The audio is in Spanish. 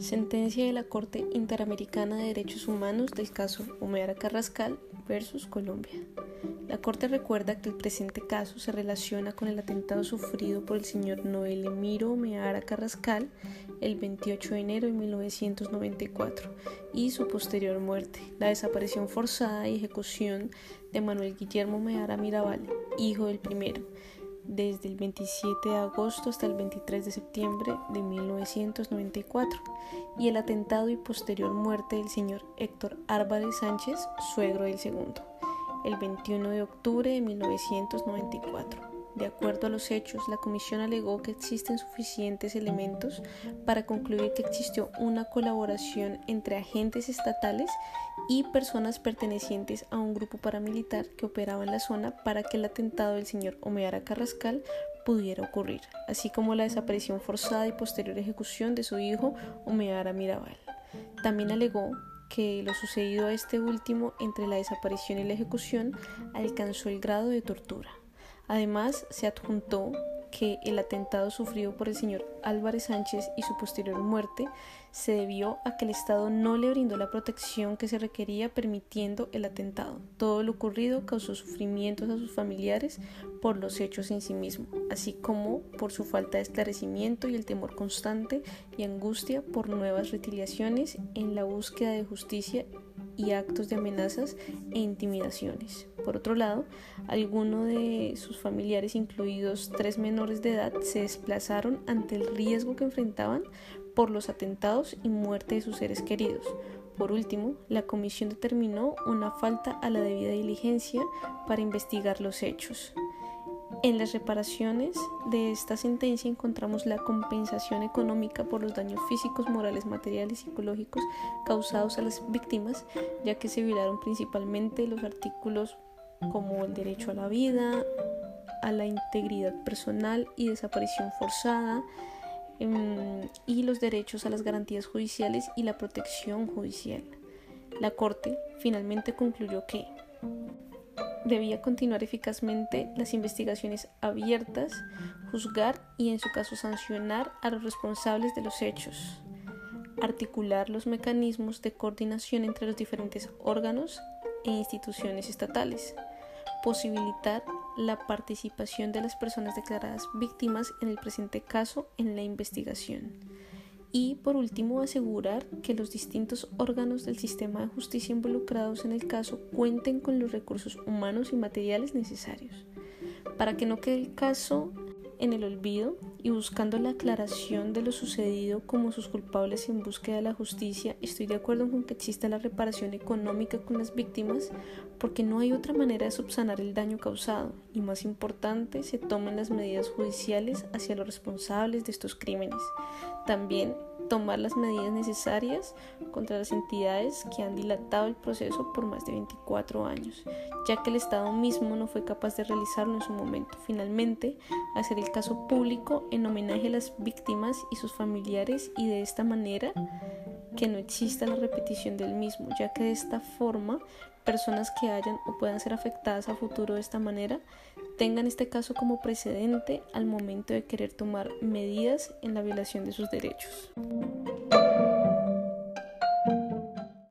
Sentencia de la Corte Interamericana de Derechos Humanos del caso Humeara Carrascal versus Colombia. La Corte recuerda que el presente caso se relaciona con el atentado sufrido por el señor Noel Emiro Meara Carrascal el 28 de enero de 1994 y su posterior muerte, la desaparición forzada y ejecución de Manuel Guillermo Meara Mirabal, hijo del primero, desde el 27 de agosto hasta el 23 de septiembre de 1994 y el atentado y posterior muerte del señor Héctor Álvarez Sánchez, suegro del segundo, el 21 de octubre de 1994. De acuerdo a los hechos, la comisión alegó que existen suficientes elementos para concluir que existió una colaboración entre agentes estatales y personas pertenecientes a un grupo paramilitar que operaba en la zona para que el atentado del señor Omeara Carrascal pudiera ocurrir, así como la desaparición forzada y posterior ejecución de su hijo Omeara Mirabal. También alegó que lo sucedido a este último entre la desaparición y la ejecución alcanzó el grado de tortura. Además, se adjuntó que el atentado sufrido por el señor Álvarez Sánchez y su posterior muerte se debió a que el Estado no le brindó la protección que se requería permitiendo el atentado. Todo lo ocurrido causó sufrimientos a sus familiares por los hechos en sí mismos, así como por su falta de esclarecimiento y el temor constante y angustia por nuevas retaliaciones en la búsqueda de justicia y actos de amenazas e intimidaciones. Por otro lado, algunos de sus familiares, incluidos tres menores de edad, se desplazaron ante el riesgo que enfrentaban por los atentados y muerte de sus seres queridos. Por último, la comisión determinó una falta a la debida diligencia para investigar los hechos. En las reparaciones de esta sentencia encontramos la compensación económica por los daños físicos, morales, materiales y psicológicos causados a las víctimas, ya que se violaron principalmente los artículos como el derecho a la vida, a la integridad personal y desaparición forzada, em, y los derechos a las garantías judiciales y la protección judicial. La Corte finalmente concluyó que debía continuar eficazmente las investigaciones abiertas, juzgar y en su caso sancionar a los responsables de los hechos, articular los mecanismos de coordinación entre los diferentes órganos e instituciones estatales, posibilitar la participación de las personas declaradas víctimas en el presente caso en la investigación. Y por último, asegurar que los distintos órganos del sistema de justicia involucrados en el caso cuenten con los recursos humanos y materiales necesarios para que no quede el caso en el olvido y buscando la aclaración de lo sucedido como sus culpables en búsqueda de la justicia, estoy de acuerdo con que exista la reparación económica con las víctimas porque no hay otra manera de subsanar el daño causado y más importante, se tomen las medidas judiciales hacia los responsables de estos crímenes. También tomar las medidas necesarias contra las entidades que han dilatado el proceso por más de 24 años, ya que el Estado mismo no fue capaz de realizarlo en su momento. Finalmente, hacer el caso público en homenaje a las víctimas y sus familiares y de esta manera que no exista la repetición del mismo, ya que de esta forma personas que hayan o puedan ser afectadas a futuro de esta manera tengan este caso como precedente al momento de querer tomar medidas en la violación de sus derechos.